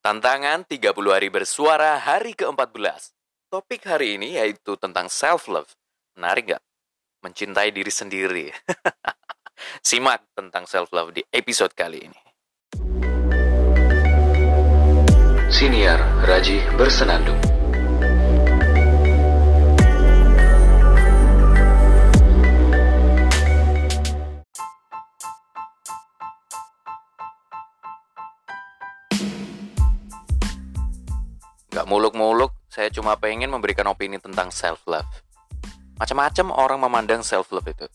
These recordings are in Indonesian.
Tantangan 30 hari bersuara hari ke-14. Topik hari ini yaitu tentang self-love. Menarik gak? Mencintai diri sendiri. Simak tentang self-love di episode kali ini. Siniar Raji Bersenandung muluk-muluk, saya cuma pengen memberikan opini tentang self-love. Macam-macam orang memandang self-love itu.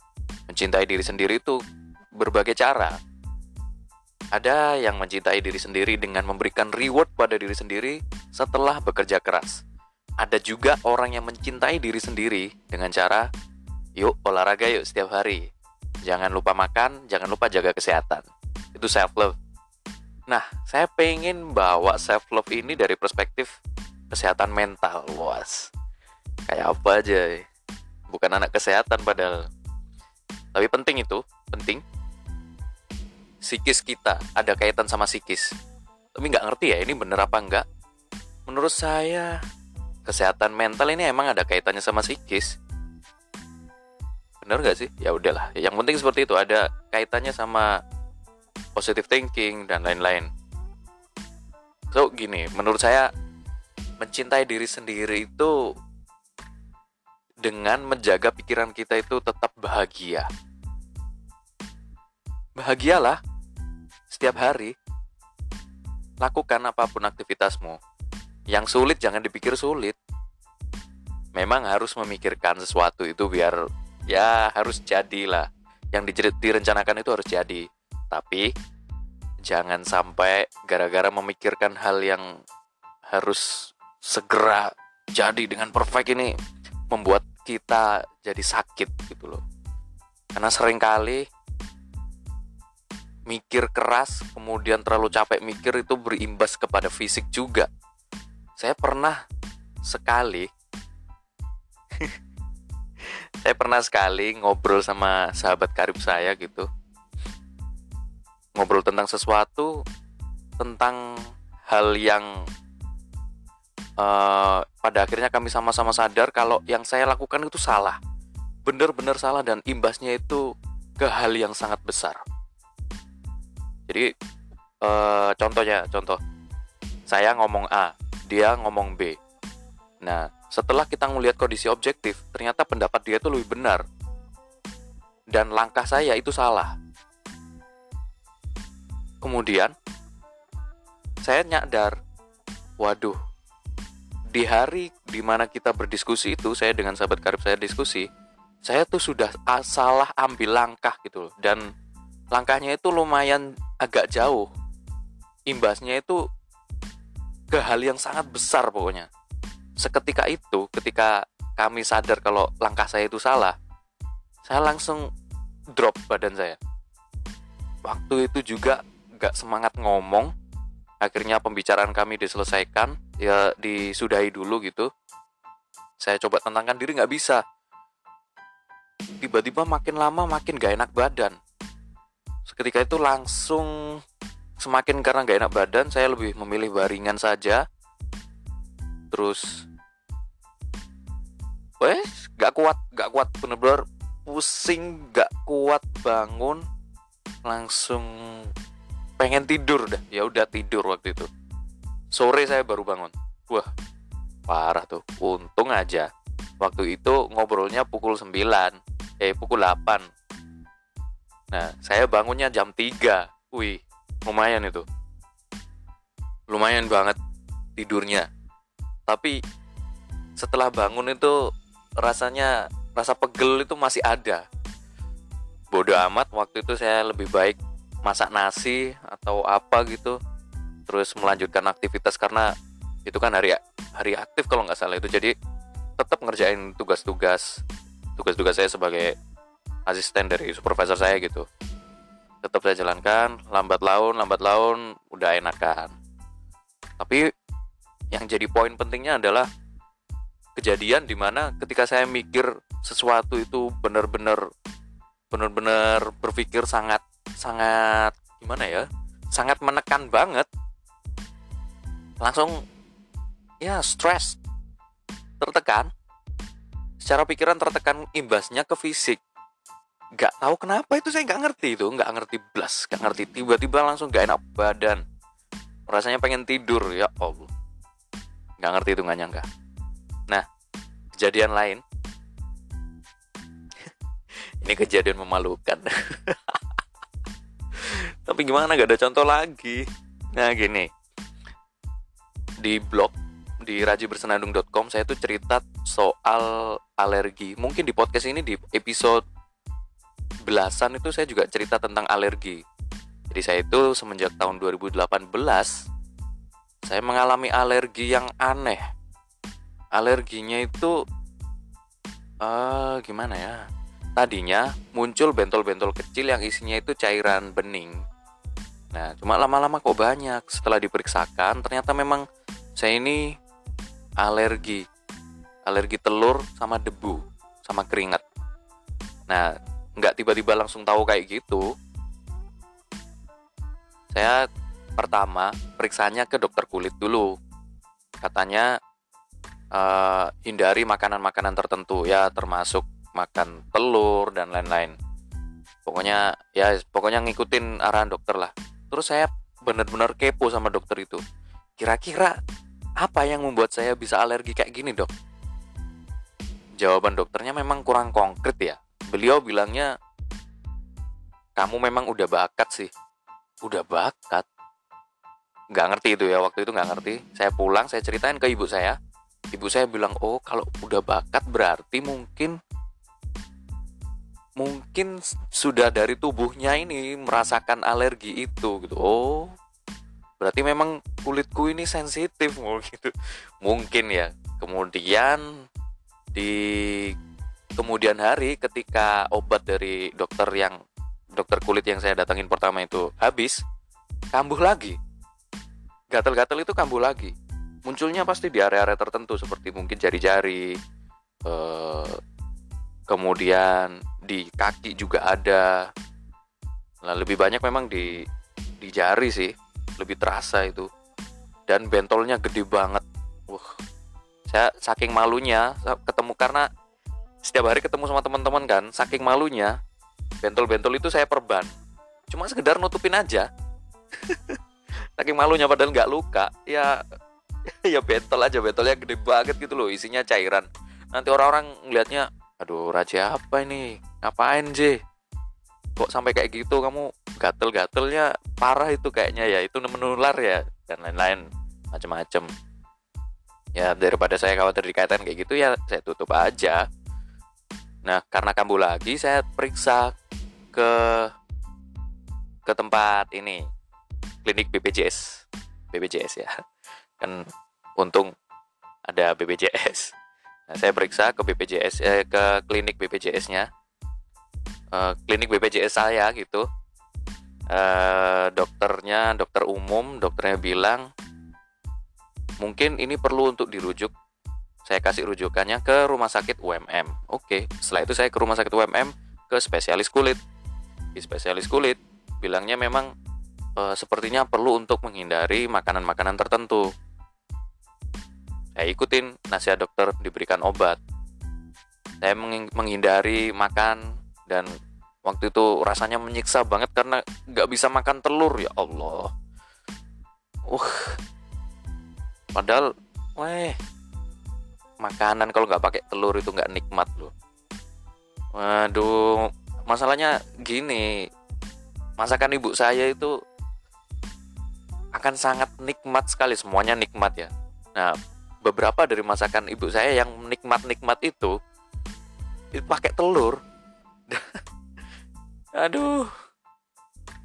Mencintai diri sendiri itu berbagai cara. Ada yang mencintai diri sendiri dengan memberikan reward pada diri sendiri setelah bekerja keras. Ada juga orang yang mencintai diri sendiri dengan cara, yuk olahraga yuk setiap hari. Jangan lupa makan, jangan lupa jaga kesehatan. Itu self-love. Nah, saya pengen bawa self love ini dari perspektif kesehatan mental, luas. Kayak apa aja, bukan anak kesehatan padahal. Tapi penting itu, penting. Psikis kita ada kaitan sama psikis. Tapi nggak ngerti ya ini bener apa enggak. Menurut saya, kesehatan mental ini emang ada kaitannya sama psikis. Bener gak sih? Ya udahlah. Yang penting seperti itu ada kaitannya sama positive thinking dan lain-lain. So gini, menurut saya mencintai diri sendiri itu dengan menjaga pikiran kita itu tetap bahagia. Bahagialah setiap hari. Lakukan apa pun aktivitasmu. Yang sulit jangan dipikir sulit. Memang harus memikirkan sesuatu itu biar ya harus jadilah. Yang direncanakan itu harus jadi. Tapi jangan sampai gara-gara memikirkan hal yang harus segera jadi dengan perfect ini membuat kita jadi sakit gitu loh. Karena sering kali mikir keras, kemudian terlalu capek mikir itu berimbas kepada fisik juga. Saya pernah sekali saya pernah sekali ngobrol sama sahabat karib saya gitu. Ngobrol tentang sesuatu tentang hal yang uh, pada akhirnya kami sama-sama sadar kalau yang saya lakukan itu salah. Benar-benar salah dan imbasnya itu ke hal yang sangat besar. Jadi uh, contohnya, contoh saya ngomong A, dia ngomong B. Nah, setelah kita melihat kondisi objektif, ternyata pendapat dia itu lebih benar. Dan langkah saya itu salah. Kemudian saya nyadar, waduh, di hari di mana kita berdiskusi itu, saya dengan sahabat karib saya diskusi, saya tuh sudah salah ambil langkah gitu dan langkahnya itu lumayan agak jauh. Imbasnya itu ke hal yang sangat besar pokoknya. Seketika itu ketika kami sadar kalau langkah saya itu salah saya langsung drop badan saya. Waktu itu juga gak semangat ngomong akhirnya pembicaraan kami diselesaikan ya disudahi dulu gitu. Saya coba tentangkan diri nggak bisa. Tiba-tiba makin lama makin gak enak badan. Seketika itu langsung semakin karena gak enak badan saya lebih memilih baringan saja. Terus wes gak kuat gak kuat bener-bener pusing gak kuat bangun. Langsung pengen tidur dah ya udah tidur waktu itu sore saya baru bangun wah parah tuh untung aja waktu itu ngobrolnya pukul 9 eh pukul 8 Nah, saya bangunnya jam 3. Wih, lumayan itu. Lumayan banget tidurnya. Tapi setelah bangun itu rasanya rasa pegel itu masih ada. Bodoh amat waktu itu saya lebih baik masak nasi atau apa gitu. Terus melanjutkan aktivitas karena itu kan hari hari aktif kalau nggak salah itu jadi tetap ngerjain tugas-tugas tugas-tugas saya sebagai asisten dari supervisor saya gitu tetap saya jalankan lambat laun lambat laun udah enakan tapi yang jadi poin pentingnya adalah kejadian di mana ketika saya mikir sesuatu itu benar-benar benar-benar berpikir sangat sangat gimana ya sangat menekan banget. Langsung ya stres. Tertekan. Secara pikiran tertekan imbasnya ke fisik. Nggak tahu kenapa itu saya nggak ngerti itu nggak ngerti blas nggak ngerti. Tiba-tiba langsung nggak enak badan. Rasanya pengen tidur ya allah. Nggak ngerti itu nggak nyangka. Nah kejadian lain. Ini kejadian memalukan tapi gimana? Gak ada contoh lagi. Nah gini. Di blog di rajibersenandung.com saya tuh cerita soal alergi. Mungkin di podcast ini di episode belasan itu saya juga cerita tentang alergi. Jadi saya itu semenjak tahun 2018 saya mengalami alergi yang aneh. Alerginya itu uh, gimana ya? Tadinya muncul bentol-bentol kecil yang isinya itu cairan bening Nah, cuma lama-lama kok banyak. Setelah diperiksakan, ternyata memang saya ini alergi. Alergi telur sama debu, sama keringat. Nah, nggak tiba-tiba langsung tahu kayak gitu. Saya pertama periksanya ke dokter kulit dulu. Katanya uh, hindari makanan-makanan tertentu ya, termasuk makan telur dan lain-lain. Pokoknya ya pokoknya ngikutin arahan dokter lah terus saya benar-benar kepo sama dokter itu. Kira-kira apa yang membuat saya bisa alergi kayak gini dok? Jawaban dokternya memang kurang konkret ya. Beliau bilangnya kamu memang udah bakat sih. Udah bakat? Nggak ngerti itu ya waktu itu nggak ngerti. Saya pulang saya ceritain ke ibu saya. Ibu saya bilang oh kalau udah bakat berarti mungkin mungkin sudah dari tubuhnya ini merasakan alergi itu gitu. Oh berarti memang kulitku ini sensitif gitu. Mungkin ya. Kemudian di kemudian hari ketika obat dari dokter yang dokter kulit yang saya datangin pertama itu habis kambuh lagi. Gatal-gatal itu kambuh lagi. Munculnya pasti di area-area tertentu seperti mungkin jari-jari eh, kemudian di kaki juga ada. Nah lebih banyak memang di di jari sih. Lebih terasa itu. Dan bentolnya gede banget. Wah saya saking malunya ketemu karena setiap hari ketemu sama teman-teman kan saking malunya bentol-bentol itu saya perban. Cuma sekedar nutupin aja. Saking malunya padahal nggak luka. Ya ya bentol aja bentolnya gede banget gitu loh isinya cairan. Nanti orang-orang ngelihatnya aduh raja apa ini? Ngapain sih kok sampai kayak gitu? Kamu gatel-gatelnya parah itu kayaknya ya. Itu menular ya dan lain-lain. Macam-macam ya daripada saya khawatir dikaitan kayak gitu ya saya tutup aja. Nah karena kambuh lagi saya periksa ke ke tempat ini. Klinik BPJS BPJS ya. Kan untung ada BPJS Nah, saya periksa ke BPJS eh, ke klinik BPJS-nya. Eh, klinik BPJS saya gitu. Uh, dokternya dokter umum, dokternya bilang mungkin ini perlu untuk dirujuk. Saya kasih rujukannya ke rumah sakit UMM. Oke, setelah itu saya ke rumah sakit UMM ke spesialis kulit. Di spesialis kulit bilangnya memang uh, sepertinya perlu untuk menghindari makanan-makanan tertentu saya ikutin nasihat dokter diberikan obat. Saya menghindari makan dan waktu itu rasanya menyiksa banget karena nggak bisa makan telur ya Allah. Uh. Padahal weh makanan kalau nggak pakai telur itu nggak nikmat loh. Waduh masalahnya gini masakan ibu saya itu akan sangat nikmat sekali semuanya nikmat ya. Nah beberapa dari masakan ibu saya yang nikmat-nikmat itu itu pakai telur. Aduh.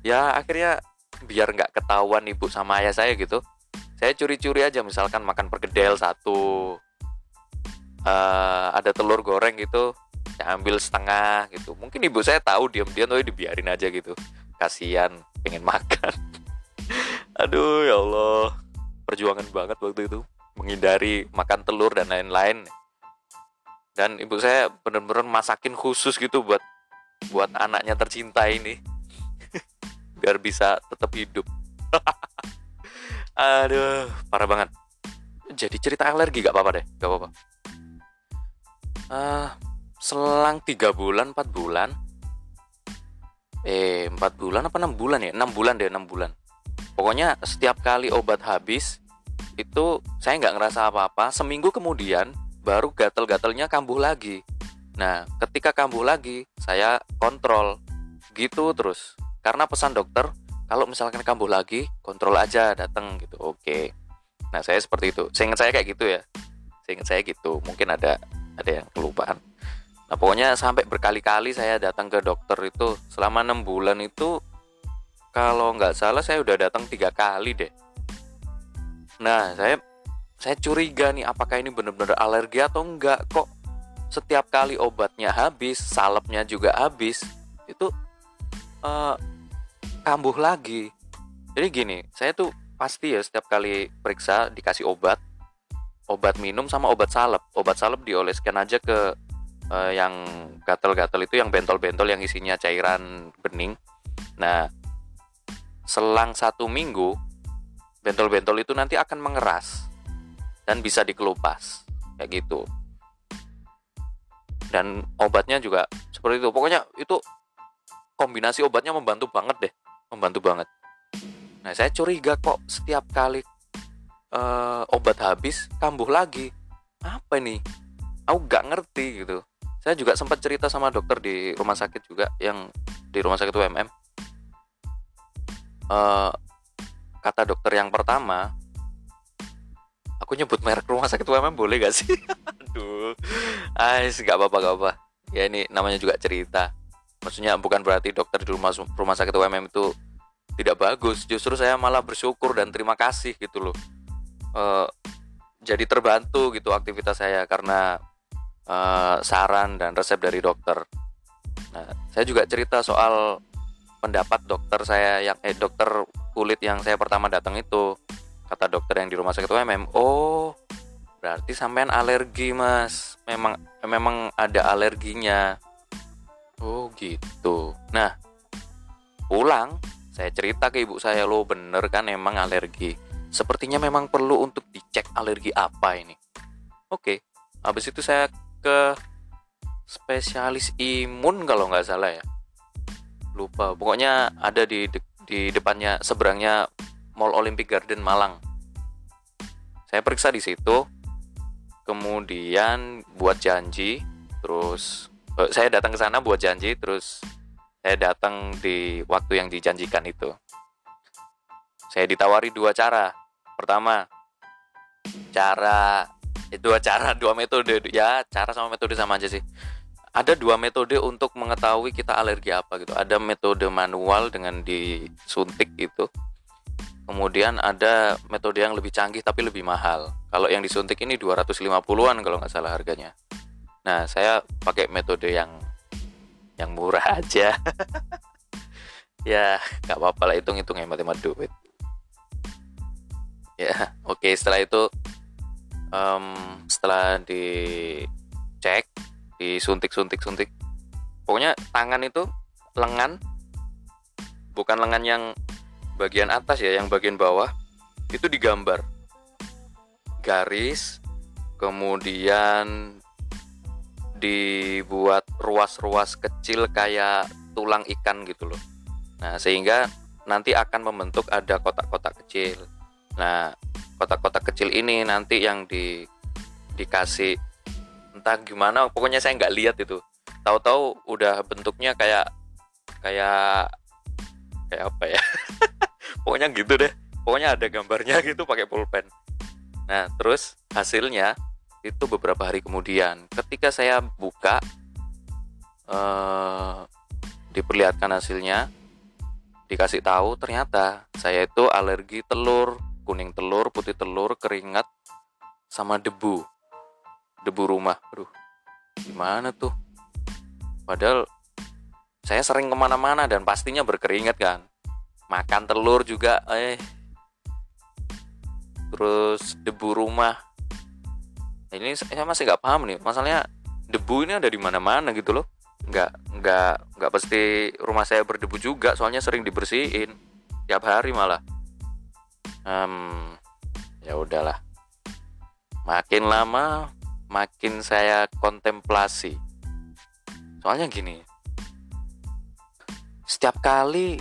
Ya akhirnya biar nggak ketahuan ibu sama ayah saya gitu saya curi-curi aja misalkan makan perkedel satu uh, ada telur goreng gitu saya ambil setengah gitu. Mungkin ibu saya tahu diam-diam tuh dibiarin aja gitu. Kasihan pengen makan. Aduh ya Allah. Perjuangan banget waktu itu menghindari makan telur dan lain-lain. Dan ibu saya benar-benar masakin khusus gitu buat buat anaknya tercinta ini. Biar bisa tetap hidup. Aduh parah banget. Jadi cerita alergi gak apa-apa deh gak apa-apa. Uh, selang tiga bulan empat bulan. Eh empat bulan apa enam bulan ya? Enam bulan deh enam bulan. Pokoknya setiap kali obat habis itu saya nggak ngerasa apa-apa. Seminggu kemudian baru gatel-gatelnya kambuh lagi. Nah ketika kambuh lagi saya kontrol. Gitu terus. Karena pesan dokter kalau misalkan kambuh lagi kontrol aja datang gitu. Oke. Nah saya seperti itu. Saya ingat saya kayak gitu ya. Saya ingat saya gitu. Mungkin ada ada yang kelupaan. Nah pokoknya sampai berkali-kali saya datang ke dokter itu selama enam bulan itu kalau nggak salah saya udah datang tiga kali deh nah saya saya curiga nih apakah ini benar-benar alergi atau enggak. Kok setiap kali obatnya habis salepnya juga habis itu uh, kambuh lagi. Jadi gini saya tuh pasti ya setiap kali periksa dikasih obat obat minum sama obat salep. Obat salep dioleskan aja ke uh, yang gatel-gatel itu yang bentol-bentol yang isinya cairan bening. Nah, selang satu minggu, bentol-bentol itu nanti akan mengeras dan bisa dikelupas kayak gitu. Dan obatnya juga seperti itu. Pokoknya itu kombinasi obatnya membantu banget deh, membantu banget. Nah, saya curiga kok setiap kali uh, obat habis kambuh lagi. Apa ini? Aku gak ngerti gitu saya juga sempat cerita sama dokter di rumah sakit juga yang di rumah sakit UMM uh, kata dokter yang pertama aku nyebut merek rumah sakit UMM boleh gak sih? Aduh ais gak apa-apa gak apa ya ini namanya juga cerita. Maksudnya bukan berarti dokter di rumah rumah sakit UMM itu tidak bagus. Justru saya malah bersyukur dan terima kasih gitu loh. Uh, jadi terbantu gitu aktivitas saya karena uh, saran dan resep dari dokter. Nah, saya juga cerita soal pendapat dokter saya yang eh dokter kulit yang saya pertama datang itu. Kata dokter yang di rumah sakit UMM, "Oh, berarti sampean alergi, Mas. Memang memang ada alerginya." Oh, gitu. Nah, pulang saya cerita ke ibu saya, "Lo bener kan emang alergi." Sepertinya memang perlu untuk dicek alergi apa ini. Oke, habis itu saya ke spesialis imun kalau nggak salah ya lupa. Pokoknya ada di de di depannya seberangnya Mall Olympic Garden Malang. Saya periksa di situ. Kemudian buat janji terus eh, saya datang ke sana buat janji terus saya datang di waktu yang dijanjikan itu. Saya ditawari dua cara. Pertama cara dua cara dua metode ya cara sama metode sama aja sih ada dua metode untuk mengetahui kita alergi apa gitu. Ada metode manual dengan disuntik itu kemudian ada metode yang lebih canggih tapi lebih mahal. Kalau yang disuntik ini 250-an kalau nggak salah harganya. Nah saya pakai metode yang yang murah aja. Ya nggak apa-apa lah hitung-hitung hemat-hemat duit. Ya oke setelah itu um, setelah dicek disuntik suntik suntik. Pokoknya tangan itu lengan bukan lengan yang bagian atas ya yang bagian bawah itu digambar. Garis kemudian dibuat ruas-ruas kecil kayak tulang ikan gitu loh. Nah sehingga nanti akan membentuk ada kotak-kotak kecil. Nah kotak-kotak kecil ini nanti yang di dikasih entah gimana pokoknya saya nggak lihat itu. Tahu-tahu udah bentuknya kayak kayak kayak apa ya? Pokoknya gitu deh. Pokoknya ada gambarnya gitu pakai pulpen. Nah terus hasilnya itu beberapa hari kemudian. Ketika saya buka eh, diperlihatkan hasilnya dikasih tahu ternyata saya itu alergi telur kuning telur, putih telur, keringat, sama debu. Debu rumah. Aduh, gimana tuh? Padahal saya sering ke mana-mana dan pastinya berkeringat kan. Makan telur juga, eh. Terus debu rumah. Ini saya masih nggak paham nih. Masalahnya debu ini ada di mana-mana gitu loh. Nggak, nggak, nggak pasti rumah saya berdebu juga. Soalnya sering dibersihin tiap hari malah hmm, ya udahlah makin lama makin saya kontemplasi. Soalnya gini setiap kali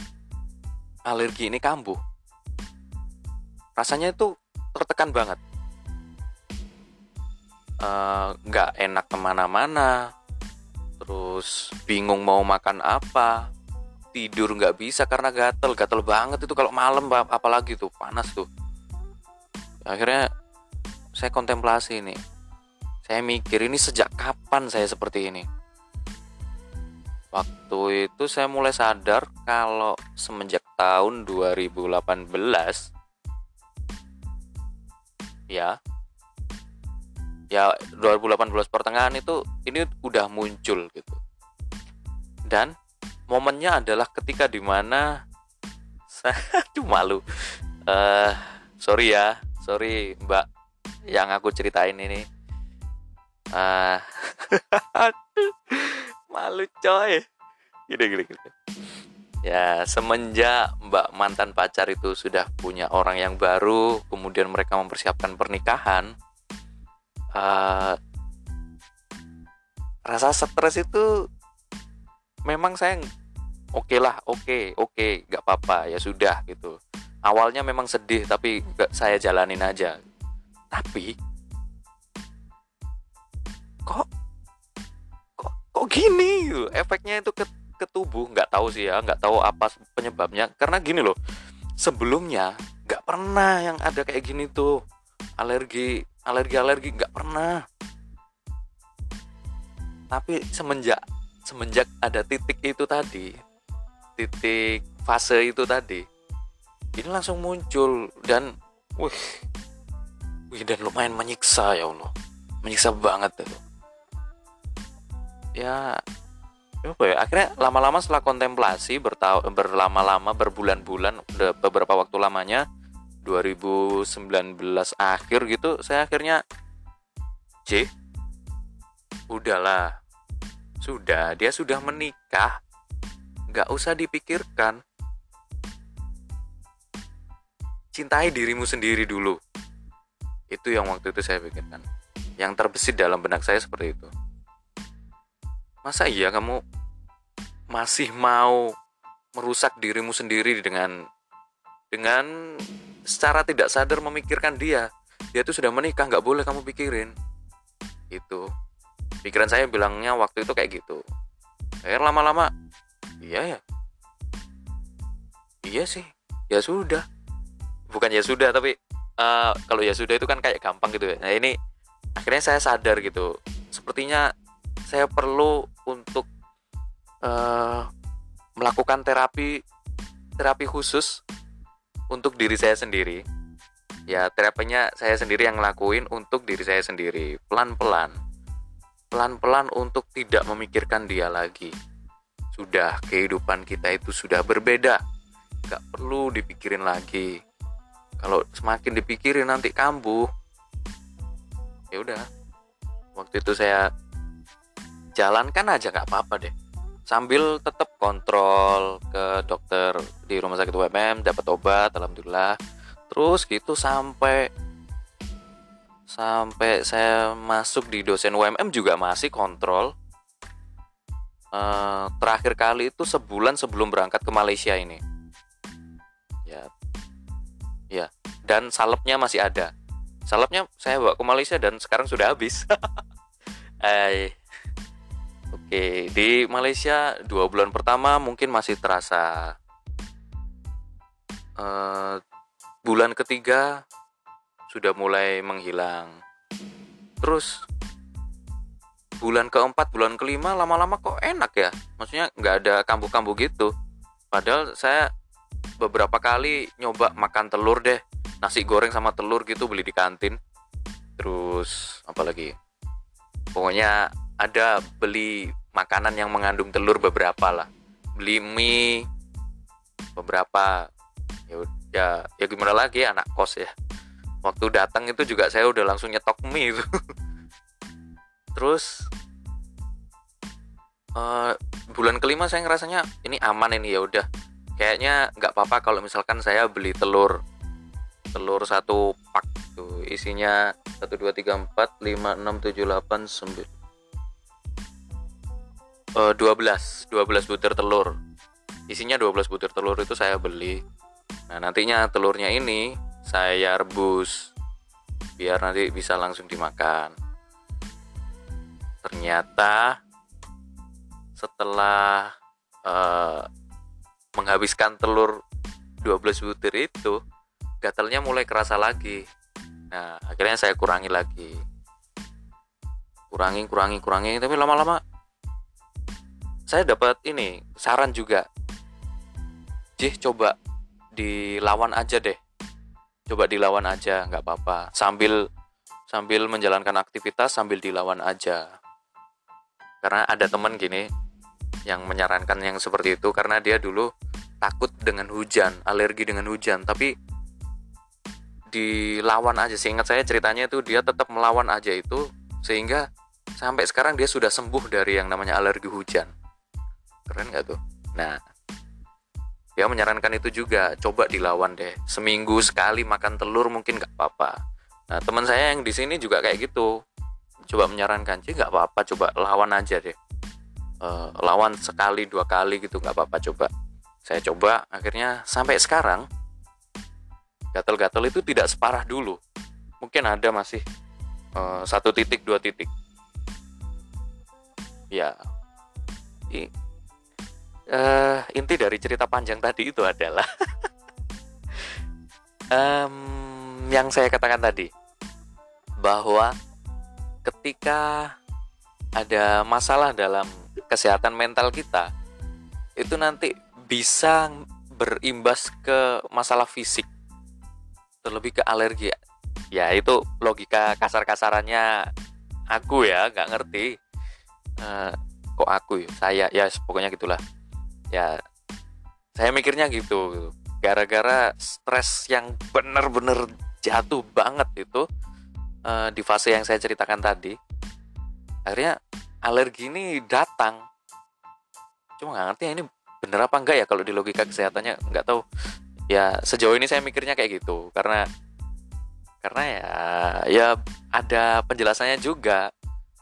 alergi ini kambuh rasanya itu tertekan banget. Eh, nggak uh, enak ke mana-mana terus bingung mau makan apa tidur nggak bisa karena gatel gatel banget itu kalau malam apalagi tuh panas tuh. Akhirnya saya kontemplasi ini saya mikir ini sejak kapan saya seperti ini? Waktu itu saya mulai sadar kalau semenjak tahun 2018 ya ya 2018 pertengahan itu ini udah muncul gitu. Dan momennya adalah ketika di mana saya cuma malu. Uh, sorry ya sorry mbak yang aku ceritain ini uh, malu coy. Gini gini gini. Ya semenjak mbak mantan pacar itu sudah punya orang yang baru kemudian mereka mempersiapkan pernikahan uh, rasa stres itu memang saya oke okay lah oke okay, oke okay, nggak apa-apa ya sudah gitu. Awalnya memang sedih tapi gak saya jalanin aja. Tapi kok? Kok kok gini? Efeknya itu ke, ke tubuh nggak tahu sih ya nggak tahu apa penyebabnya. Karena gini loh sebelumnya nggak pernah yang ada kayak gini tuh. Alergi alergi alergi nggak pernah. Tapi semenjak semenjak ada titik itu tadi titik fase itu tadi ini langsung muncul dan wih wih dan lumayan menyiksa ya Allah. Menyiksa banget itu ya apa ya akhirnya lama-lama setelah kontemplasi bertahun berlama-lama berbulan-bulan beberapa waktu lamanya 2019 akhir gitu saya akhirnya C udahlah sudah, dia sudah menikah. Gak usah dipikirkan. Cintai dirimu sendiri dulu. Itu yang waktu itu saya pikirkan. Yang terbesit dalam benak saya seperti itu. Masa iya kamu masih mau merusak dirimu sendiri dengan dengan secara tidak sadar memikirkan dia? Dia tuh sudah menikah nggak boleh kamu pikirin. Itu. Pikiran saya bilangnya waktu itu kayak gitu. Akhirnya lama-lama iya ya. Iya sih. Ya sudah. Bukan ya sudah tapi uh, kalau ya sudah itu kan kayak gampang gitu ya. Nah ini akhirnya saya sadar gitu. Sepertinya saya perlu untuk uh, melakukan terapi terapi khusus untuk diri saya sendiri ya terapinya saya sendiri yang ngelakuin untuk diri saya sendiri pelan-pelan pelan-pelan untuk tidak memikirkan dia lagi. Sudah, kehidupan kita itu sudah berbeda. Gak perlu dipikirin lagi. Kalau semakin dipikirin nanti kambuh. Ya udah. Waktu itu saya jalankan aja gak apa-apa deh. Sambil tetap kontrol ke dokter di rumah sakit UMM, dapat obat, alhamdulillah. Terus gitu sampai sampai saya masuk di dosen UMM juga masih kontrol. Uh, terakhir kali itu sebulan sebelum berangkat ke Malaysia ini. Ya. Ya dan salepnya masih ada. Salepnya saya bawa ke Malaysia dan sekarang sudah habis. Eh Oke, di Malaysia dua bulan pertama mungkin masih terasa. Uh, bulan ketiga sudah mulai menghilang. Terus bulan keempat, bulan kelima lama-lama kok enak ya? Maksudnya nggak ada kambuh-kambuh gitu. Padahal saya beberapa kali nyoba makan telur deh, nasi goreng sama telur gitu beli di kantin. Terus apalagi? Pokoknya ada beli makanan yang mengandung telur beberapa lah. Beli mie beberapa ya ya ya gimana lagi anak kos ya. Waktu datang itu juga saya udah langsung nyetok mie itu. Terus uh, bulan kelima saya ngerasanya ini aman ini ya udah. Kayaknya nggak apa-apa kalau misalkan saya beli telur telur satu pak tuh. Isinya 1 2 3 4 5 6 7 8 9 uh, 12 12 butir telur. Isinya 12 butir telur itu saya beli. Nah nantinya telurnya ini saya rebus biar nanti bisa langsung dimakan. Ternyata setelah uh, menghabiskan telur 12 butir itu gatalnya mulai kerasa lagi. Nah akhirnya saya kurangi lagi. Kurangi kurangi kurangi tapi lama-lama saya dapat ini saran juga. Jih coba dilawan aja deh. Coba dilawan aja nggak apa-apa. Sambil sambil menjalankan aktivitas sambil dilawan aja. Karena ada teman gini yang menyarankan yang seperti itu karena dia dulu takut dengan hujan alergi dengan hujan. Tapi dilawan aja. Seingat saya ceritanya itu dia tetap melawan aja itu sehingga sampai sekarang dia sudah sembuh dari yang namanya alergi hujan keren nggak tuh? Nah dia menyarankan itu juga. Coba dilawan deh. Seminggu sekali makan telur mungkin nggak apa-apa. Nah teman saya yang di sini juga kayak gitu. Coba menyarankan sih nggak apa-apa coba lawan aja deh. Uh, lawan sekali dua kali gitu nggak apa-apa coba. Saya coba akhirnya sampai sekarang gatal-gatal itu tidak separah dulu. Mungkin ada masih uh, satu titik dua titik. Ya uh, inti dari cerita panjang tadi itu adalah um, yang saya katakan tadi bahwa ketika ada masalah dalam kesehatan mental kita itu nanti bisa berimbas ke masalah fisik terlebih ke alergi. Ya itu logika kasar-kasarannya aku ya nggak ngerti. Uh, kok aku ya? Saya ya pokoknya gitulah ya saya mikirnya gitu gara-gara stres yang bener-bener jatuh banget itu uh, di fase yang saya ceritakan tadi akhirnya alergi ini datang. Cuma nggak ngerti ya ini bener apa enggak ya kalau di logika kesehatannya nggak tahu. Ya sejauh ini saya mikirnya kayak gitu karena karena ya ya ada penjelasannya juga.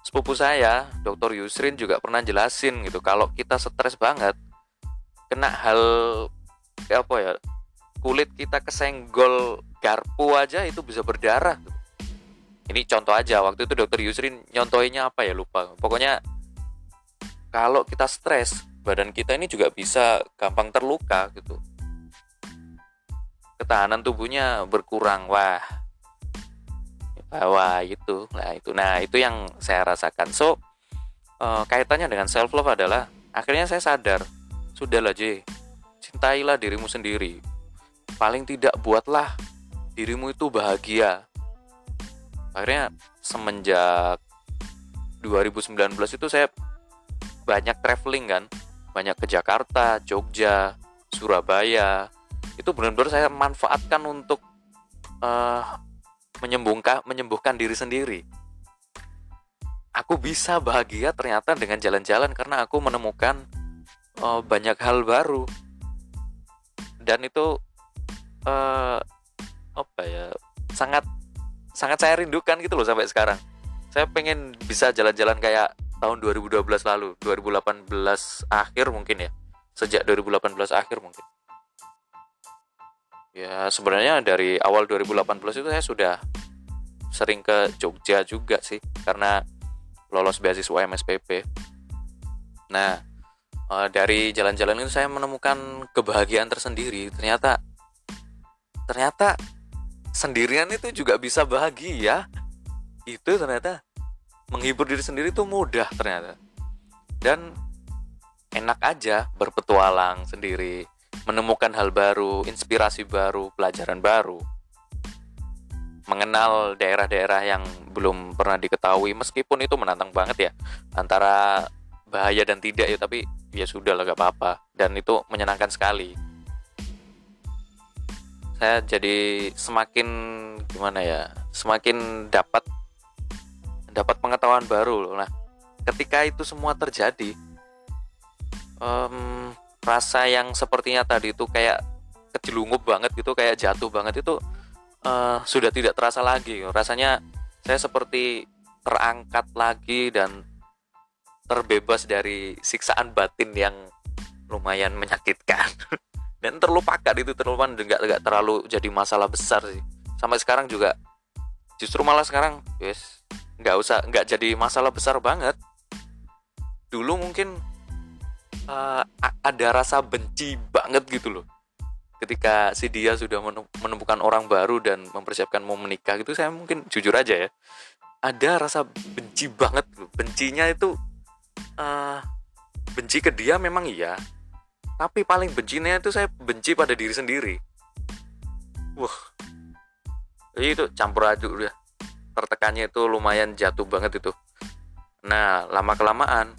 Sepupu saya dokter Yusrin juga pernah jelasin gitu kalau kita stres banget kena hal apa ya kulit kita kesenggol garpu aja itu bisa berdarah ini contoh aja waktu itu dokter Yusrin nyontoinya apa ya lupa. Pokoknya kalau kita stres badan kita ini juga bisa gampang terluka gitu. Ketahanan tubuhnya berkurang wah wah itu nah itu. Nah itu yang saya rasakan. So uh, kaitannya dengan self love adalah akhirnya saya sadar sudahlah J. Cintailah dirimu sendiri. Paling tidak buatlah dirimu itu bahagia. Akhirnya semenjak 2019 itu saya banyak traveling kan. Banyak ke Jakarta Jogja Surabaya. Itu benar-benar saya manfaatkan untuk uh, menyembuhkan menyembuhkan diri sendiri. Aku bisa bahagia ternyata dengan jalan-jalan karena aku menemukan uh, banyak hal baru. Dan itu uh, apa ya sangat sangat saya rindukan gitu loh sampai sekarang. Saya pengen bisa jalan-jalan kayak tahun 2012 lalu 2018 akhir mungkin ya. Sejak 2018 akhir mungkin. Ya sebenarnya dari awal 2018 itu saya sudah sering ke Jogja juga sih karena lolos beasiswa MSPP. Nah eh, dari jalan-jalan itu saya menemukan kebahagiaan tersendiri. Ternyata ternyata sendirian itu juga bisa bahagia. Itu ternyata menghibur diri sendiri itu mudah ternyata. Dan enak aja berpetualang sendiri menemukan hal baru, inspirasi baru, pelajaran baru, mengenal daerah-daerah yang belum pernah diketahui meskipun itu menantang banget ya antara bahaya dan tidak ya tapi ya sudah lah gak apa-apa. Dan itu menyenangkan sekali. Saya jadi semakin gimana ya semakin dapat dapat pengetahuan baru nah ketika itu semua terjadi um, rasa yang sepertinya tadi itu kayak kejelungup banget gitu kayak jatuh banget itu uh, sudah tidak terasa lagi. Rasanya saya seperti terangkat lagi dan terbebas dari siksaan batin yang lumayan menyakitkan. Dan terlupakan itu terlupakan nggak nggak terlalu jadi masalah besar sih. Sampai sekarang juga justru malah sekarang yes nggak usah nggak jadi masalah besar banget. Dulu mungkin uh, ada rasa benci banget gitu loh. Ketika si dia sudah menemukan orang baru dan mempersiapkan mau menikah gitu saya mungkin jujur aja ya ada rasa benci banget loh. Bencinya itu uh, benci ke dia memang iya. Tapi paling bencinya itu saya benci pada diri sendiri. Wah. Jadi itu campur aduk udah tertekannya itu lumayan jatuh banget itu. Nah lama kelamaan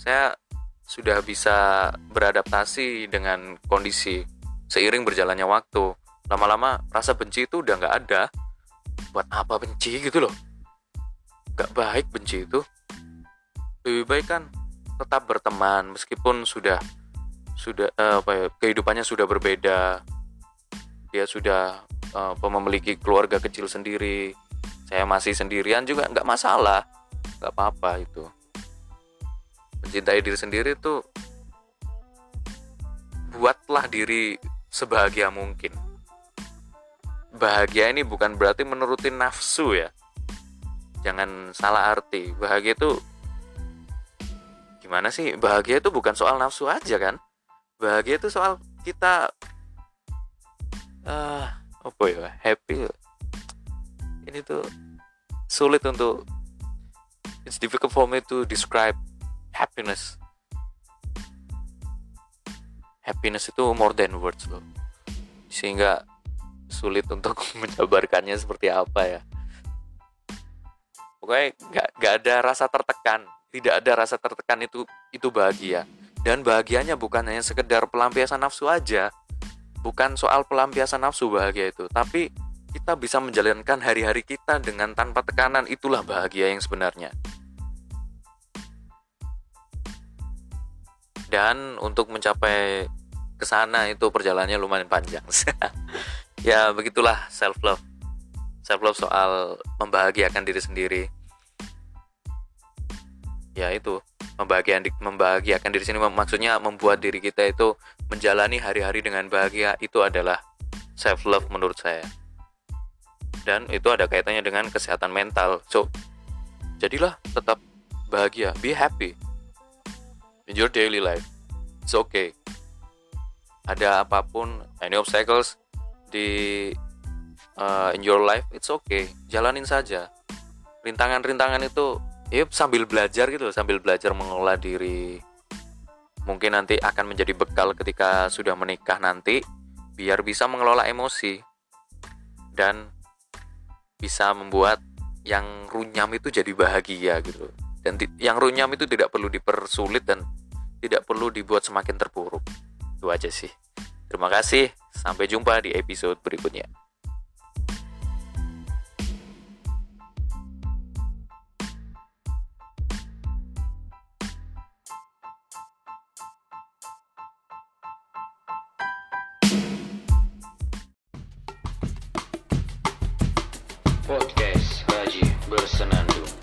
saya sudah bisa beradaptasi dengan kondisi seiring berjalannya waktu. Lama-lama rasa benci itu udah nggak ada. Buat apa benci gitu loh? Nggak baik benci itu lebih baik kan tetap berteman meskipun sudah sudah uh, apa ya kehidupannya sudah berbeda. Dia sudah uh, memiliki keluarga kecil sendiri saya masih sendirian juga nggak masalah nggak apa-apa itu. Mencintai diri sendiri tuh buatlah diri sebahagia mungkin. Bahagia ini bukan berarti menuruti nafsu ya. Jangan salah arti bahagia itu gimana sih? Bahagia itu bukan soal nafsu aja kan? Bahagia itu soal kita uh, apa ya? Happy. Ini tuh sulit untuk it's difficult for me to describe happiness. Happiness itu more than words loh sehingga sulit untuk menjabarkannya seperti apa ya. Pokoknya nggak nggak ada rasa tertekan tidak ada rasa tertekan itu itu bahagia. Dan bahagianya bukan hanya sekedar pelampiasan nafsu aja. Bukan soal pelampiasan nafsu bahagia itu. Tapi kita bisa menjalankan hari-hari kita dengan tanpa tekanan. Itulah bahagia yang sebenarnya. Dan untuk mencapai ke sana itu perjalanannya lumayan panjang. Ya begitulah self love self love soal membahagiakan diri sendiri ya itu membahagiakan membahagiakan diri sendiri maksudnya membuat diri kita itu menjalani hari-hari dengan bahagia itu adalah self love menurut saya dan itu ada kaitannya dengan kesehatan mental so jadilah tetap bahagia be happy in your daily life. It's okay. Ada apa pun, any obstacles di uh, in your life, it's okay. Jalanin saja. Rintangan-rintangan itu, ya sambil belajar gitu, sambil belajar mengelola diri. Mungkin nanti akan menjadi bekal ketika sudah menikah nanti, biar bisa mengelola emosi dan bisa membuat yang runyam itu jadi bahagia gitu dan yang runyam itu tidak perlu dipersulit dan tidak perlu dibuat semakin terpuruk. Itu aja sih. Terima kasih, sampai jumpa di episode berikutnya. Podcast Haji Bersenandung